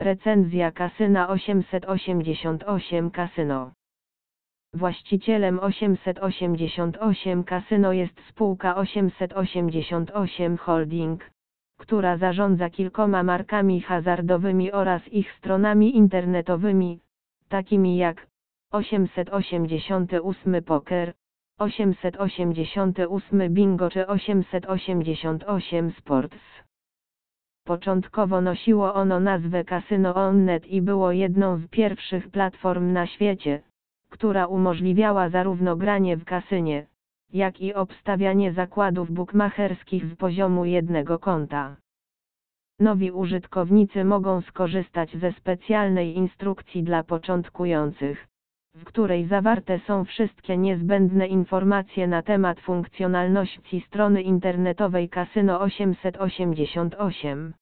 Recenzja kasyna 888 Kasyno Właścicielem 888 Kasyno jest spółka 888 Holding, która zarządza kilkoma markami hazardowymi oraz ich stronami internetowymi, takimi jak 888 Poker, 888 Bingo czy 888 Sports. Początkowo nosiło ono nazwę Casino Onnet i było jedną z pierwszych platform na świecie, która umożliwiała zarówno granie w kasynie, jak i obstawianie zakładów bukmacherskich z poziomu jednego konta. Nowi użytkownicy mogą skorzystać ze specjalnej instrukcji dla początkujących, w której zawarte są wszystkie niezbędne informacje na temat funkcjonalności strony internetowej Casino 888.